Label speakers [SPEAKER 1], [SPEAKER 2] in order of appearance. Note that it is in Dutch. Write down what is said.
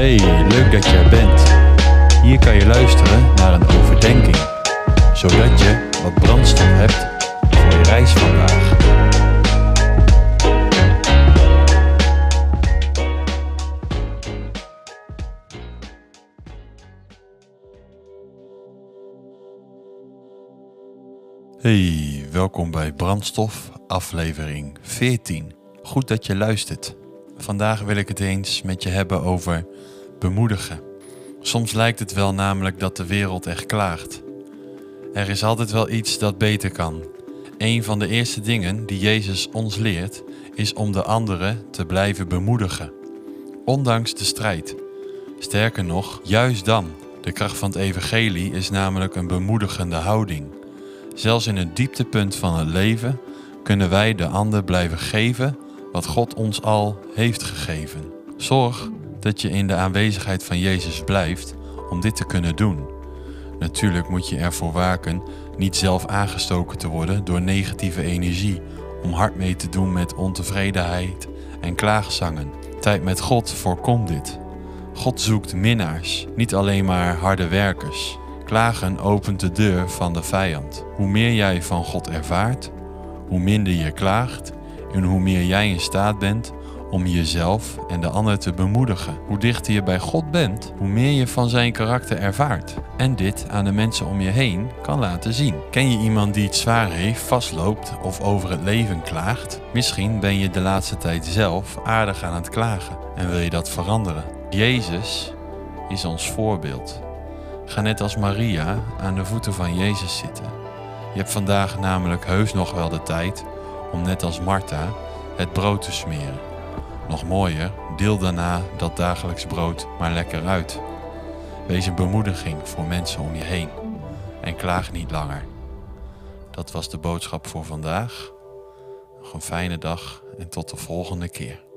[SPEAKER 1] Hey, leuk dat je er bent. Hier kan je luisteren naar een overdenking, zodat je wat brandstof hebt voor je reis vandaag. Hey, welkom bij Brandstof, aflevering 14. Goed dat je luistert. Vandaag wil ik het eens met je hebben over bemoedigen. Soms lijkt het wel namelijk dat de wereld echt klaagt. Er is altijd wel iets dat beter kan. Een van de eerste dingen die Jezus ons leert is om de anderen te blijven bemoedigen, ondanks de strijd. Sterker nog, juist dan. De kracht van het evangelie is namelijk een bemoedigende houding. Zelfs in het dieptepunt van het leven kunnen wij de ander blijven geven wat God ons al heeft gegeven. Zorg dat je in de aanwezigheid van Jezus blijft om dit te kunnen doen. Natuurlijk moet je ervoor waken niet zelf aangestoken te worden door negatieve energie, om hard mee te doen met ontevredenheid en klaagzangen. Tijd met God voorkomt dit. God zoekt minnaars, niet alleen maar harde werkers. Klagen opent de deur van de vijand. Hoe meer jij van God ervaart, hoe minder je klaagt en hoe meer jij in staat bent om jezelf en de ander te bemoedigen. Hoe dichter je bij God bent, hoe meer je van zijn karakter ervaart. En dit aan de mensen om je heen kan laten zien. Ken je iemand die het zwaar heeft, vastloopt of over het leven klaagt? Misschien ben je de laatste tijd zelf aardig aan het klagen en wil je dat veranderen. Jezus is ons voorbeeld. Ga net als Maria aan de voeten van Jezus zitten. Je hebt vandaag namelijk heus nog wel de tijd om net als Martha het brood te smeren. Nog mooier, deel daarna dat dagelijks brood maar lekker uit. Wees een bemoediging voor mensen om je heen en klaag niet langer. Dat was de boodschap voor vandaag. Nog een fijne dag en tot de volgende keer.